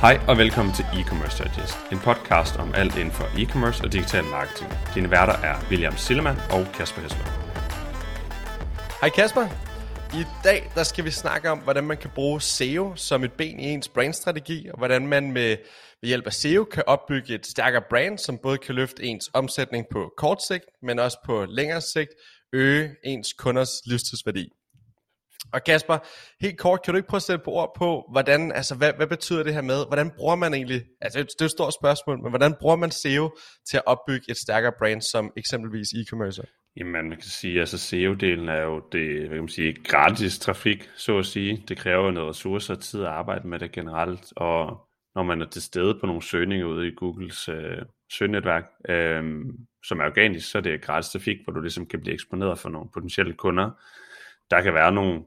Hej og velkommen til E-Commerce Digest, en podcast om alt inden for e-commerce og digital marketing. Dine værter er William Sillemann og Kasper Hesler. Hej Kasper. I dag der skal vi snakke om, hvordan man kan bruge SEO som et ben i ens brandstrategi, og hvordan man med, ved hjælp af SEO kan opbygge et stærkere brand, som både kan løfte ens omsætning på kort sigt, men også på længere sigt, øge ens kunders livstidsværdi. Og Kasper, helt kort, kan du ikke prøve at sætte på ord på, hvordan, altså, hvad, hvad betyder det her med, hvordan bruger man egentlig, altså det er et stort spørgsmål, men hvordan bruger man SEO til at opbygge et stærkere brand som eksempelvis e-commerce? Jamen, man kan sige, altså SEO-delen er jo det, hvad kan man sige, gratis trafik, så at sige. Det kræver noget ressourcer og tid at arbejde med det generelt, og når man er til stede på nogle søgninger ude i Googles øh, søgnetværk, øh, som er organisk, så er det gratis trafik, hvor du ligesom kan blive eksponeret for nogle potentielle kunder. Der kan være nogle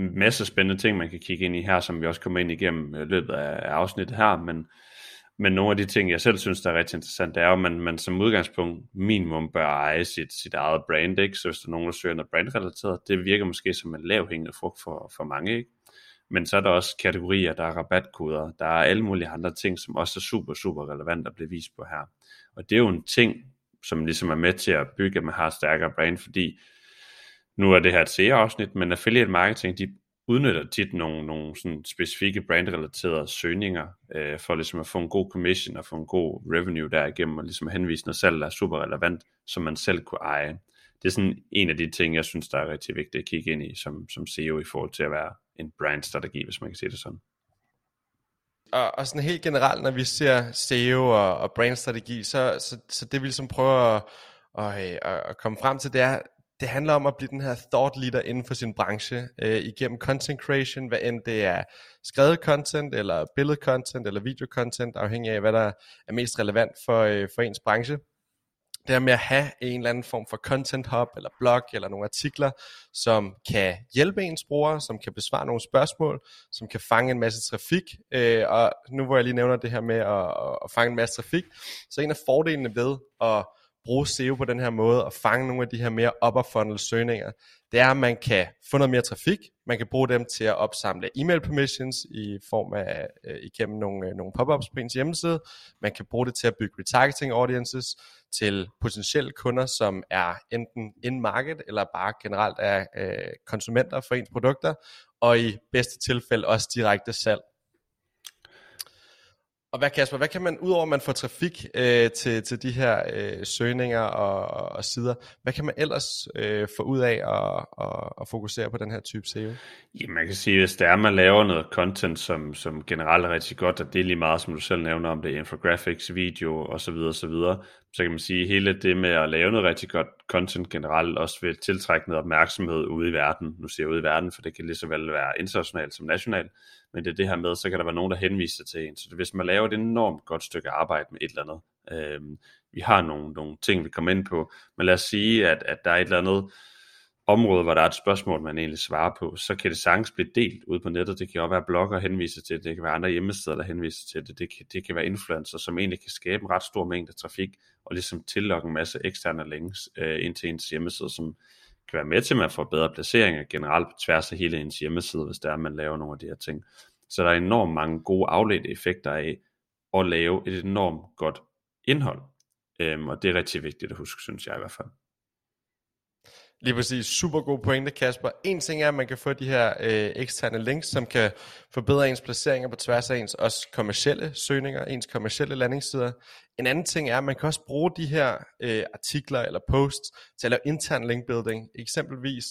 masse spændende ting, man kan kigge ind i her, som vi også kommer ind igennem i løbet af afsnittet her, men, men nogle af de ting, jeg selv synes, der er rigtig interessant, det er jo, at man, man som udgangspunkt minimum bør eje sit, sit eget brand, ikke? så hvis der er nogen, der søger noget brandrelateret, det virker måske som en lavhængende frugt for, for mange, ikke? men så er der også kategorier, der er rabatkoder, der er alle mulige andre ting, som også er super, super relevant at blive vist på her. Og det er jo en ting, som ligesom er med til at bygge, at man har stærkere brand, fordi nu er det her et SEO-afsnit, men affiliate marketing, de udnytter tit nogle, nogle sådan specifikke brandrelaterede søgninger, øh, for ligesom at få en god commission og få en god revenue derigennem, og ligesom henvise noget salg, der er super relevant, som man selv kunne eje. Det er sådan en af de ting, jeg synes, der er rigtig vigtigt at kigge ind i som, som SEO i forhold til at være en brandstrategi, hvis man kan sige det sådan. Og, og sådan helt generelt, når vi ser SEO og, og brandstrategi, så, så, så det vi ligesom prøver at, at, at komme frem til, det er, det handler om at blive den her thought leader inden for sin branche, øh, igennem content creation, hvad end det er skrevet content, eller billedcontent, eller video content, afhængig af hvad der er mest relevant for, øh, for ens branche. Det er med at have en eller anden form for content hub, eller blog, eller nogle artikler, som kan hjælpe ens brugere, som kan besvare nogle spørgsmål, som kan fange en masse trafik. Øh, og nu hvor jeg lige nævner det her med at, at fange en masse trafik, så en af fordelene ved at bruge SEO på den her måde og fange nogle af de her mere upper funnel søgninger, det er, at man kan få noget mere trafik, man kan bruge dem til at opsamle e-mail permissions i form af øh, igennem nogle, øh, nogle pop-ups på ens hjemmeside, man kan bruge det til at bygge retargeting audiences til potentielle kunder, som er enten in market eller bare generelt er øh, konsumenter for ens produkter, og i bedste tilfælde også direkte salg. Og hvad Kasper, hvad kan man, udover at man får trafik øh, til, til de her øh, søgninger og, og sider, hvad kan man ellers øh, få ud af at, at, at fokusere på den her type SEO? Ja, man kan sige, hvis der er, man laver noget content, som, som generelt er rigtig godt, og det er lige meget, som du selv nævner om det, infographics, video osv., så, videre, så, videre, så kan man sige, hele det med at lave noget rigtig godt content generelt, også vil tiltrække noget opmærksomhed ude i verden. Nu siger jeg ude i verden, for det kan lige så vel være internationalt som nationalt, men det er det her med, så kan der være nogen, der henviser til en. Så hvis man laver et enormt godt stykke arbejde med et eller andet, øh, vi har nogle, nogle ting, vi kommer ind på, men lad os sige, at, at der er et eller andet område, hvor der er et spørgsmål, man egentlig svarer på, så kan det sagtens blive delt ud på nettet. Det kan også være blogger, henviser til det, det kan være andre hjemmesider, der henviser til det, det kan, det kan være influencer, som egentlig kan skabe en ret stor mængde trafik, og ligesom tillokke en masse eksterne links øh, ind til ens hjemmeside, som kan være med til at man får bedre placeringer generelt på tværs af hele ens hjemmeside, hvis der er, at man laver nogle af de her ting. Så der er enormt mange gode afledte effekter af at lave et enormt godt indhold. Øhm, og det er rigtig vigtigt at huske, synes jeg i hvert fald. Lige præcis. Super god pointe, Kasper. En ting er, at man kan få de her øh, eksterne links, som kan forbedre ens placeringer på tværs af ens også kommercielle søgninger, ens kommercielle landingssider. En anden ting er, at man kan også bruge de her øh, artikler eller posts til at lave intern linkbuilding. Eksempelvis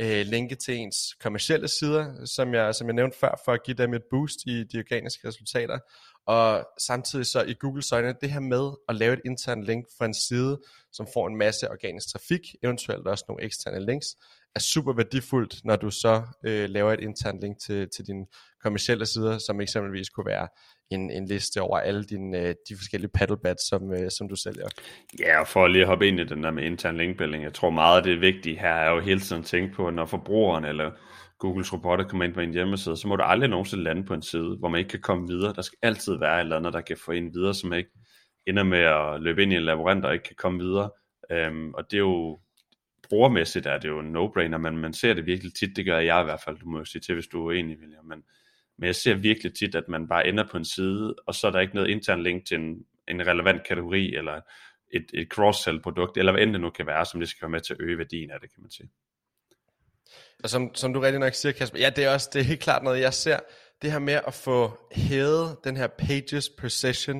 øh, linke til ens kommercielle sider, som jeg, som jeg nævnte før, for at give dem et boost i de organiske resultater. Og samtidig så i Google øjne, det her med at lave et intern link for en side, som får en masse organisk trafik, eventuelt også nogle eksterne links, er super værdifuldt, når du så øh, laver et intern link til, til dine kommercielle sider, som eksempelvis kunne være en, en liste over alle dine, øh, de forskellige paddlebats, som, øh, som du sælger. Ja, og for lige at hoppe ind i den der med intern linkbuilding, jeg tror meget af det vigtige her er jo hele tiden at tænke på, når forbrugeren eller Googles robotter kommer ind på en hjemmeside, så må du aldrig nogensinde lande på en side, hvor man ikke kan komme videre. Der skal altid være et eller andet, der kan få en videre, som ikke ender med at løbe ind i en labyrint og ikke kan komme videre. Øhm, og det er jo, brugermæssigt er det jo en no-brainer, men man ser det virkelig tit, det gør jeg i hvert fald, du må jo sige til, hvis du er uenig, William, men, Men jeg ser virkelig tit, at man bare ender på en side, og så er der ikke noget intern link til en, en relevant kategori, eller et, et cross-sell produkt, eller hvad end det nu kan være, som det skal være med til at øge værdien af det, kan man sige. Og som, som du rigtig nok siger, Kasper, ja, det er også det er helt klart noget, jeg ser det her med at få hævet den her pages per session,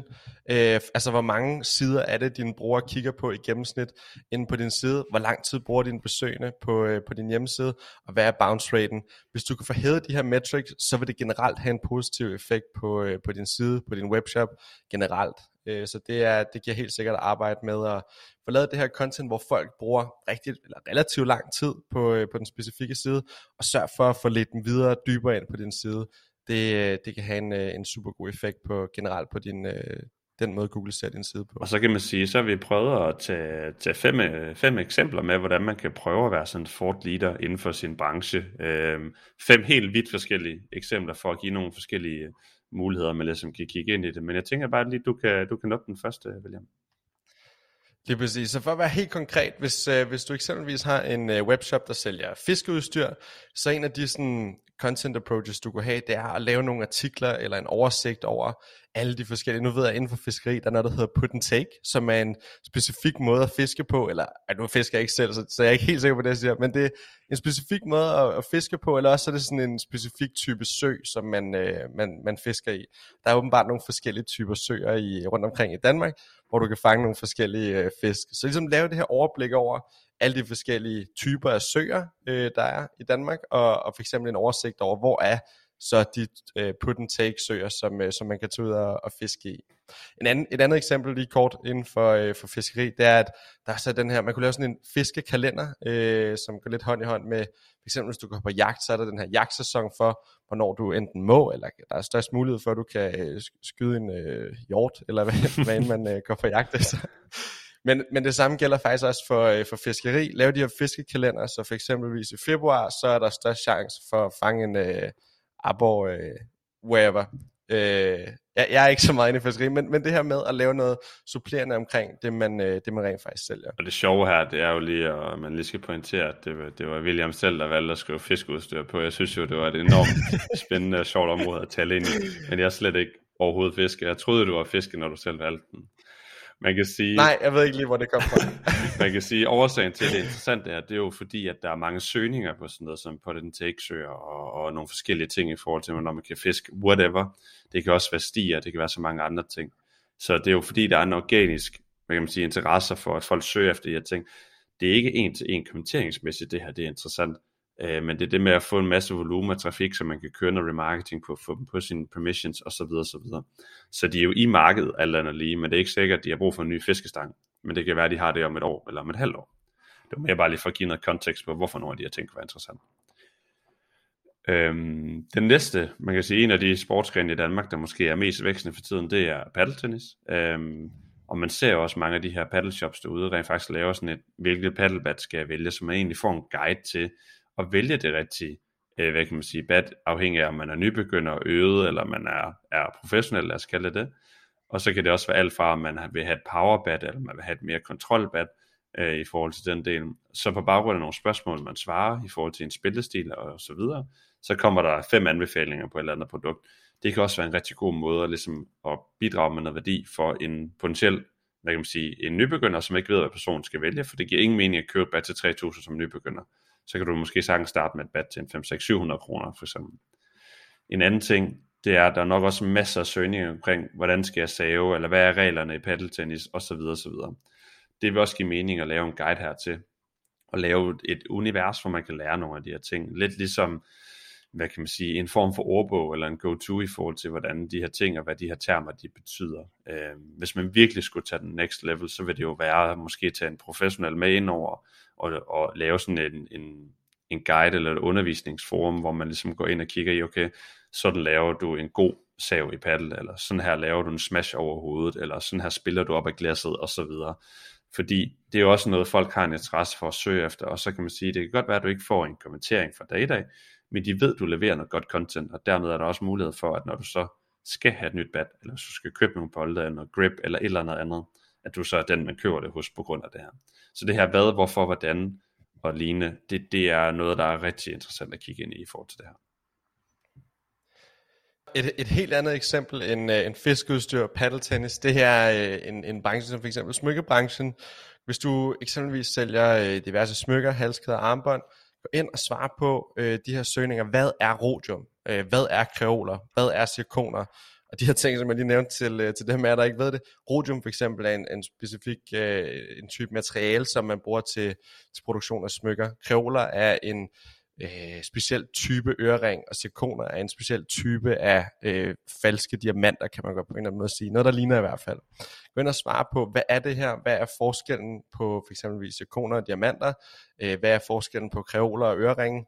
øh, altså hvor mange sider er det, din bruger kigger på i gennemsnit inde på din side, hvor lang tid bruger dine besøgende på, øh, på din hjemmeside, og hvad er bounce raten. Hvis du kan få hævet de her metrics, så vil det generelt have en positiv effekt på, øh, på din side, på din webshop generelt. Øh, så det, er, det giver helt sikkert arbejde med at få lavet det her content, hvor folk bruger rigtig, eller relativt lang tid på, øh, på den specifikke side, og sørg for at få lidt den videre dybere ind på din side det, øh, det kan have en, øh, en super god effekt på generelt på din, øh, den måde Google ser din side på. Og så kan man sige, så har vi prøvet at tage, tage fem, øh, fem eksempler med, hvordan man kan prøve at være sådan en fort leader inden for sin branche. Øhm, fem helt vidt forskellige eksempler for at give nogle forskellige muligheder, man ligesom kan kigge ind i det. Men jeg tænker bare lige, du kan, du kan nå den første, William. Lige præcis. Så for at være helt konkret, hvis, øh, hvis du eksempelvis har en øh, webshop, der sælger fiskeudstyr, så en af de sådan, content approaches, du kunne have, det er at lave nogle artikler eller en oversigt over alle de forskellige, nu ved jeg, inden for fiskeri, der er noget, der hedder put and take, som er en specifik måde at fiske på, eller at nu fisker jeg ikke selv, så, så jeg er ikke helt sikker på det, jeg siger, men det er en specifik måde at, at fiske på, eller også er det sådan en specifik type sø, som man, øh, man, man fisker i. Der er åbenbart nogle forskellige typer søer i, rundt omkring i Danmark, hvor du kan fange nogle forskellige øh, fisk. Så ligesom lave det her overblik over, alle de forskellige typer af søer, øh, der er i Danmark, og, og for eksempel en oversigt over, hvor er så de øh, put and take søer, som, øh, som man kan tage ud og, og fiske i. En anden, et andet eksempel lige kort inden for, øh, for fiskeri, det er, at der er så den her, man kunne lave sådan en fiskekalender, øh, som går lidt hånd i hånd med, for eksempel hvis du går på jagt, så er der den her jagtsæson for, hvornår du enten må, eller der er størst mulighed for, at du kan øh, skyde en øh, hjort, eller hvad, hvad end man øh, går på jagt efter. Men, men det samme gælder faktisk også for, øh, for fiskeri. Lav de her fiskekalender, så for eksempelvis i februar, så er der størst chance for at fange en øh, abor øh, wherever. Øh, jeg, jeg er ikke så meget inde i fiskeri, men, men det her med at lave noget supplerende omkring det, man, øh, det man rent faktisk sælger. Og det sjove her, det er jo lige, at man lige skal pointere, at det, var, det var William selv, der valgte at skrive fiskeudstyr på. Jeg synes jo, det var et enormt spændende og sjovt område at tale ind i, men jeg er slet ikke overhovedet fiske. Jeg troede, du var fiske, når du selv valgte den. Man kan sige... Nej, jeg ved ikke lige, hvor det kommer fra. man kan sige, årsagen til, at det er interessant er, det er jo fordi, at der er mange søgninger på sådan noget som på den take søger og, og nogle forskellige ting i forhold til, når man kan fiske, whatever. Det kan også være stier, det kan være så mange andre ting. Så det er jo fordi, der er en organisk man kan sige, interesser for, at folk søger efter de her ting. Det er ikke en til en kommenteringsmæssigt, det her det er interessant. Øh, men det er det med at få en masse volumen af trafik, så man kan køre noget remarketing på, få dem på sine permissions osv. Så, videre. så de er jo i markedet alt andet lige, men det er ikke sikkert, at de har brug for en ny fiskestang. Men det kan være, at de har det om et år eller om et halvt år. Det var mere bare lige for at give noget kontekst på, hvorfor nogle af de her ting kunne være interessant. Øhm, den næste, man kan sige, en af de sportsgrene i Danmark, der måske er mest vækstende for tiden, det er paddeltennis. Øhm, og man ser også mange af de her paddleshops derude, rent faktisk laver sådan et, hvilket paddlebat skal jeg vælge, så man egentlig får en guide til, at vælge det rigtige, øh, hvad kan man sige, bat, afhængig af om man er nybegynder, øvet, eller man er, er professionel, lad os kalde det. Og så kan det også være alt fra, om man vil have et powerbat, eller man vil have et mere kontrolbat, øh, i forhold til den del. Så på baggrund af nogle spørgsmål, man svarer i forhold til en spillestil og så videre, så kommer der fem anbefalinger på et eller andet produkt. Det kan også være en rigtig god måde at, ligesom, at bidrage med noget værdi for en potentiel, hvad kan man sige, en nybegynder, som ikke ved, hvad personen skal vælge, for det giver ingen mening at købe bat til 3000 som nybegynder så kan du måske sagtens starte med et bat til en 5 6 700 kroner for eksempel. En anden ting, det er, at der er nok også masser af søgninger omkring, hvordan skal jeg save, eller hvad er reglerne i paddeltennis, osv. osv. Det vil også give mening at lave en guide hertil, og lave et univers, hvor man kan lære nogle af de her ting. Lidt ligesom, hvad kan man sige, en form for ordbog, eller en go-to i forhold til, hvordan de her ting, og hvad de her termer, de betyder. Øh, hvis man virkelig skulle tage den next level, så vil det jo være, måske tage en professionel med ind over, og, og lave sådan en, en, en guide eller et undervisningsforum, hvor man ligesom går ind og kigger i, okay, sådan laver du en god sav i paddel, eller sådan her laver du en smash over hovedet, eller sådan her spiller du op af glasset, og så videre. Fordi det er jo også noget, folk har en interesse for at søge efter, og så kan man sige, det kan godt være, at du ikke får en kommentering fra dag i dag, men de ved, du leverer noget godt content, og dermed er der også mulighed for, at når du så skal have et nyt bat, eller hvis du skal købe nogle bolde, eller noget grip, eller et eller andet andet, at du så er den, man køber det hos på grund af det her. Så det her hvad, hvorfor, hvordan og lignende, det, det er noget, der er rigtig interessant at kigge ind i i forhold til det her. Et, et helt andet eksempel end, øh, en fiskeudstyr, paddeltennis, det her er en, en branche som for eksempel smykkebranchen. Hvis du eksempelvis sælger øh, diverse smykker, halskæder og armbånd, gå ind og svare på øh, de her søgninger. Hvad er rhodium? Øh, hvad er kreoler? Hvad er zirkoner? Og de her ting, som jeg lige nævnte til, øh, til dem af der ikke ved det. Rhodium for eksempel er en, en specifik øh, en type materiale, som man bruger til, til produktion af smykker. Kreoler er en øh, speciel type ørering, og zirkoner er en speciel type af øh, falske diamanter, kan man godt på en eller anden måde sige. Noget, der ligner i hvert fald. Gå ind og svare på, hvad er det her? Hvad er forskellen på for eksempel zirkoner og diamanter? Øh, hvad er forskellen på kreoler og øreringe?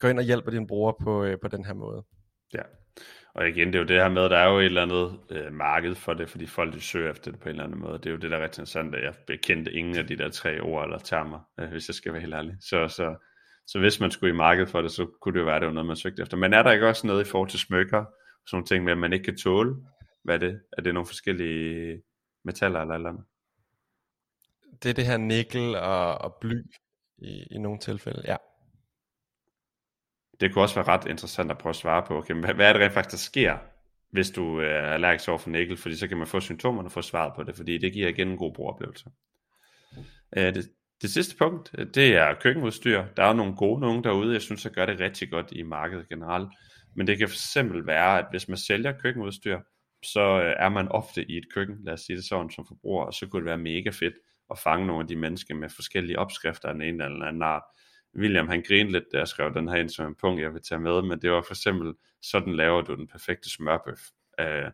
Gå ind og hjælp din bruger på, øh, på den her måde. Ja, og igen, det er jo det her med, at der er jo et eller andet øh, marked for det, fordi folk de søger efter det på en eller anden måde. Det er jo det, der er ret interessant, at jeg kendte ingen af de der tre ord eller termer, øh, hvis jeg skal være helt ærlig. Så, så så hvis man skulle i markedet for det, så kunne det jo være, at det var noget, man søgte efter. Men er der ikke også noget i forhold til smykker, sådan nogle ting med, at man ikke kan tåle? Hvad er det? Er det nogle forskellige metaller eller eller andet? Det er det her nikkel og, og bly i, i nogle tilfælde, ja. Det kunne også være ret interessant at prøve at svare på, okay, hvad, hvad er det rent faktisk, der sker, hvis du øh, er allergisk over for nikkel, fordi så kan man få symptomerne og få svaret på det, fordi det giver igen en god brugeroplevelse. Øh, det, det sidste punkt, øh, det er køkkenudstyr. Der er nogle gode nogen derude, jeg synes, der gør det rigtig godt i markedet generelt. Men det kan fx være, at hvis man sælger køkkenudstyr, så øh, er man ofte i et køkken, lad os sige det sådan, som forbruger, og så kunne det være mega fedt at fange nogle af de mennesker med forskellige opskrifter af den ene eller anden art. William han grinede lidt, da jeg skrev den her ind som en punkt, jeg vil tage med, men det var for eksempel, sådan laver du den perfekte smørbøf. Øh,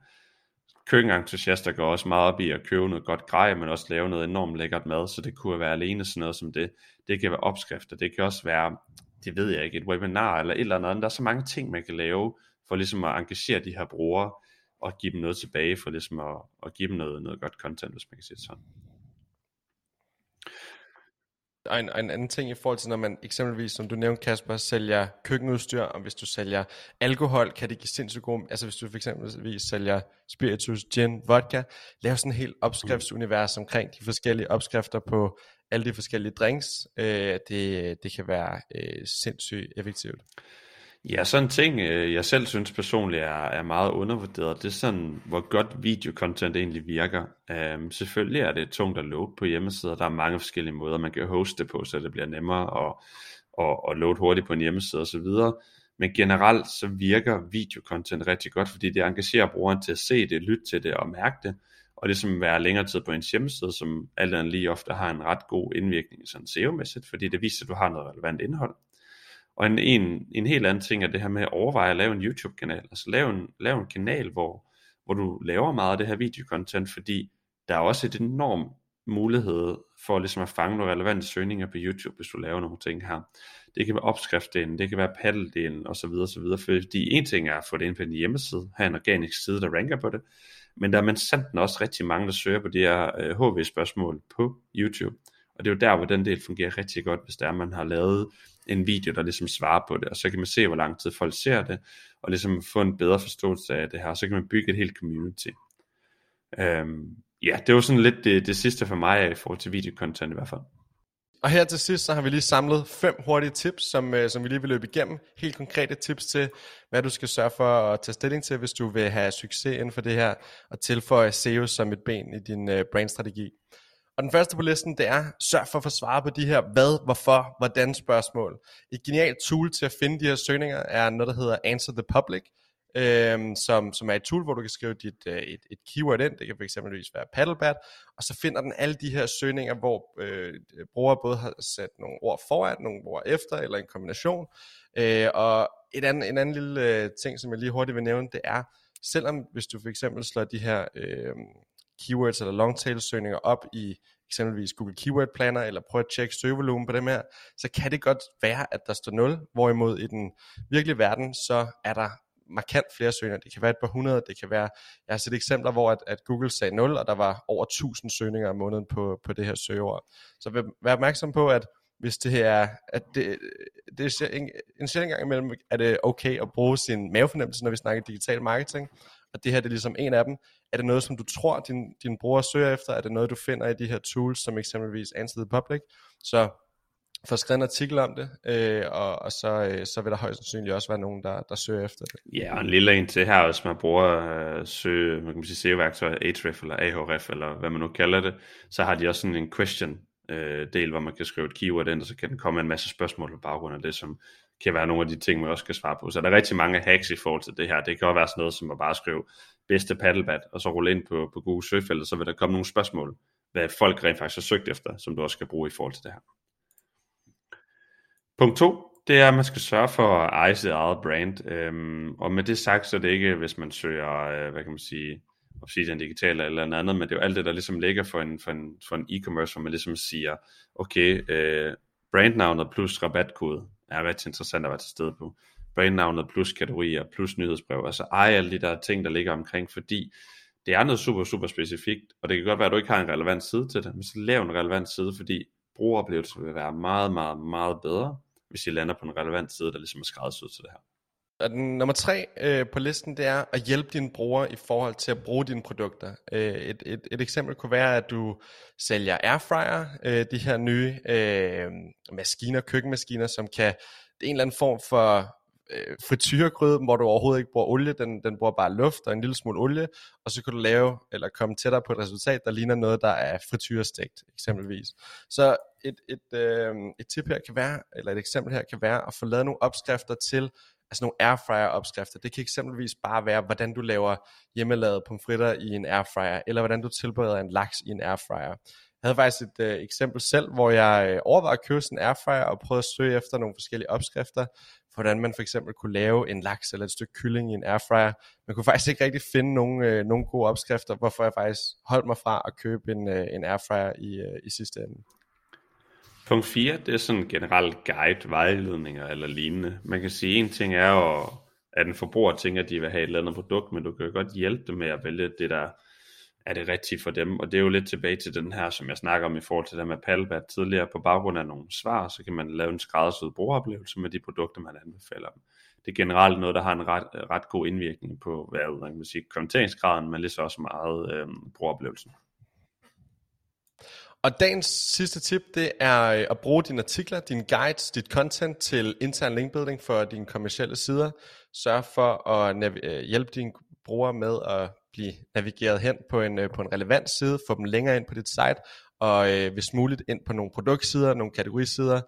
køkkenentusiaster går også meget op i at købe noget godt grej, men også lave noget enormt lækkert mad, så det kunne være alene sådan noget som det. Det kan være opskrifter, det kan også være, det ved jeg ikke, et webinar eller et eller andet. Der er så mange ting, man kan lave for ligesom at engagere de her brugere og give dem noget tilbage for ligesom at, at give dem noget, noget godt content, hvis man kan sige det sådan. Og en, en anden ting i forhold til, når man eksempelvis, som du nævnte Kasper, sælger køkkenudstyr, og hvis du sælger alkohol, kan det give sindssygt god, altså hvis du for eksempelvis sælger spiritus, gin, vodka, lav sådan en helt opskriftsunivers omkring de forskellige opskrifter på alle de forskellige drinks, øh, det, det kan være øh, sindssygt effektivt. Ja, sådan en ting, øh, jeg selv synes personligt er, er meget undervurderet, det er sådan, hvor godt videokontent egentlig virker. Um, selvfølgelig er det tungt at load på hjemmesider, der er mange forskellige måder, man kan hoste det på, så det bliver nemmere at, at, at load hurtigt på en hjemmeside osv. Men generelt så virker videokontent rigtig godt, fordi det engagerer brugeren til at se det, lytte til det og mærke det. Og det som være længere tid på en hjemmeside, som alt andet lige ofte har en ret god indvirkning sådan SEO-mæssigt, fordi det viser, at du har noget relevant indhold. Og en, en, en helt anden ting er det her med at overveje at lave en YouTube-kanal. Altså lave en, lave en kanal, hvor, hvor du laver meget af det her videokontent, fordi der er også et enormt mulighed for ligesom at fange nogle relevante søgninger på YouTube, hvis du laver nogle ting her. Det kan være opskriftdelen, det kan være paddeldelen osv. osv. Fordi en ting er at få det ind på en hjemmeside, have en organisk side, der ranker på det, men der er man sandt også rigtig mange, der søger på de her øh, HV-spørgsmål på YouTube. Og det er jo der, hvor den del fungerer rigtig godt, hvis der man har lavet en video, der ligesom svarer på det, og så kan man se, hvor lang tid folk ser det, og ligesom få en bedre forståelse af det her, og så kan man bygge et helt community. Øhm, ja, det var sådan lidt det, det sidste for mig i forhold til videokontent i hvert fald. Og her til sidst, så har vi lige samlet fem hurtige tips, som, øh, som vi lige vil løbe igennem. Helt konkrete tips til, hvad du skal sørge for at tage stilling til, hvis du vil have succes inden for det her, og tilføje SEO som et ben i din øh, brandstrategi. Og den første på listen, det er, sørg for at få svar på de her hvad, hvorfor, hvordan spørgsmål. Et genialt tool til at finde de her søgninger er noget, der hedder Answer the Public, øhm, som, som er et tool, hvor du kan skrive dit, øh, et, et keyword ind, det kan fx være paddlebat, og så finder den alle de her søgninger, hvor øh, brugere både har sat nogle ord foran, nogle ord efter, eller en kombination. Øh, og et andet, en anden lille øh, ting, som jeg lige hurtigt vil nævne, det er, selvom hvis du for eksempel slår de her øh, keywords eller longtail søgninger op i eksempelvis Google Keyword Planner, eller prøv at tjekke søgevolumen på dem her, så kan det godt være, at der står 0, hvorimod i den virkelige verden, så er der markant flere søgninger. Det kan være et par hundrede, det kan være, jeg har set eksempler, hvor at, at Google sagde 0, og der var over 1000 søgninger om måneden på, på det her søgeord. Så vær opmærksom på, at hvis det her er, at det, det er en, en sjældent gang imellem, er det okay at bruge sin mavefornemmelse, når vi snakker digital marketing, og det her det er ligesom en af dem. Er det noget, som du tror, din, din bruger søger efter? Er det noget, du finder i de her tools, som eksempelvis Answer the Public? Så får skrevet en artikel om det, øh, og, og så, øh, så vil der højst sandsynligt også være nogen, der, der søger efter det. Ja, og en lille en til her, hvis man bruger øh, søge, man kan sige SEO-værktøj, Ahref eller Ahref, eller hvad man nu kalder det, så har de også sådan en question øh, del, hvor man kan skrive et keyword ind, og så kan den komme en masse spørgsmål på baggrund af det, som kan være nogle af de ting, man også skal svare på. Så der er rigtig mange hacks i forhold til det her. Det kan også være sådan noget, som at bare skrive bedste paddlebat, og så rulle ind på, på Google søgefelt, så vil der komme nogle spørgsmål, hvad folk rent faktisk har søgt efter, som du også skal bruge i forhold til det her. Punkt 2, det er, at man skal sørge for at eje sit eget brand. Øhm, og med det sagt, så er det ikke, hvis man søger, øh, hvad kan man sige, Obsidian Digital eller noget andet, men det er jo alt det, der ligesom ligger for en, for en, for en e-commerce, hvor man ligesom siger, okay, øh, brandnavnet plus rabatkode er rigtig interessant at være til stede på. Brandnavnet plus kategorier plus nyhedsbrev, altså ej alle de der ting, der ligger omkring, fordi det er noget super, super specifikt, og det kan godt være, at du ikke har en relevant side til det, men så lav en relevant side, fordi brugeroplevelsen vil være meget, meget, meget bedre, hvis I lander på en relevant side, der ligesom er skræddersyet til det her. Og den, nummer tre øh, på listen, det er at hjælpe dine brugere i forhold til at bruge dine produkter. Øh, et, et, et eksempel kunne være, at du sælger airfryer, øh, de her nye øh, maskiner, køkkenmaskiner, som kan det er en eller anden form for øh, frityregryde, hvor du overhovedet ikke bruger olie, den, den bruger bare luft og en lille smule olie, og så kan du lave, eller komme tættere på et resultat, der ligner noget, der er frityrestegt, eksempelvis. Så et, et, øh, et tip her kan være, eller et eksempel her kan være, at få lavet nogle opskrifter til, altså nogle airfryer opskrifter. Det kan eksempelvis bare være, hvordan du laver hjemmelavede pomfritter i en airfryer, eller hvordan du tilbereder en laks i en airfryer. Jeg havde faktisk et øh, eksempel selv, hvor jeg øh, overvejede at købe sådan en airfryer og prøvede at søge efter nogle forskellige opskrifter, for hvordan man for eksempel kunne lave en laks eller et stykke kylling i en airfryer. Man kunne faktisk ikke rigtig finde nogen, øh, nogen gode opskrifter, hvorfor jeg faktisk holdt mig fra at købe en, øh, en airfryer i, øh, i sidste ende. Punkt 4, det er sådan generelt guide, vejledninger eller lignende. Man kan sige, en ting er jo, at en forbruger tænker, at de vil have et eller andet produkt, men du kan jo godt hjælpe dem med at vælge det, der er det rigtige for dem. Og det er jo lidt tilbage til den her, som jeg snakker om i forhold til det med Palbat tidligere. På baggrund af nogle svar, så kan man lave en skræddersyet brugeroplevelse med de produkter, man anbefaler dem. Det er generelt noget, der har en ret, ret god indvirkning på, hvad man kan sige, konverteringsgraden, men lige så også meget øh, brugeroplevelsen. Og dagens sidste tip, det er øh, at bruge dine artikler, dine guides, dit content til intern linkbuilding for dine kommersielle sider. Sørg for at øh, hjælpe dine brugere med at blive navigeret hen på en, øh, på en relevant side, få dem længere ind på dit site, og øh, hvis muligt ind på nogle produktsider, nogle kategorisider,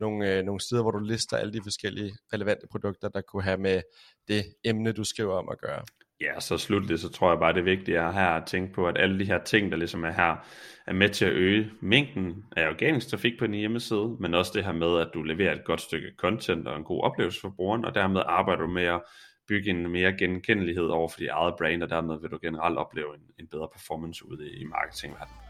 nogle, øh, nogle sider, hvor du lister alle de forskellige relevante produkter, der kunne have med det emne, du skriver om at gøre. Ja, så slutligt, så tror jeg bare, det vigtige er her at tænke på, at alle de her ting, der ligesom er her, er med til at øge mængden af organisk trafik på din hjemmeside, men også det her med, at du leverer et godt stykke content og en god oplevelse for brugeren, og dermed arbejder du med at bygge en mere genkendelighed over for dit eget brand, og dermed vil du generelt opleve en, en bedre performance ude i, i marketingverdenen.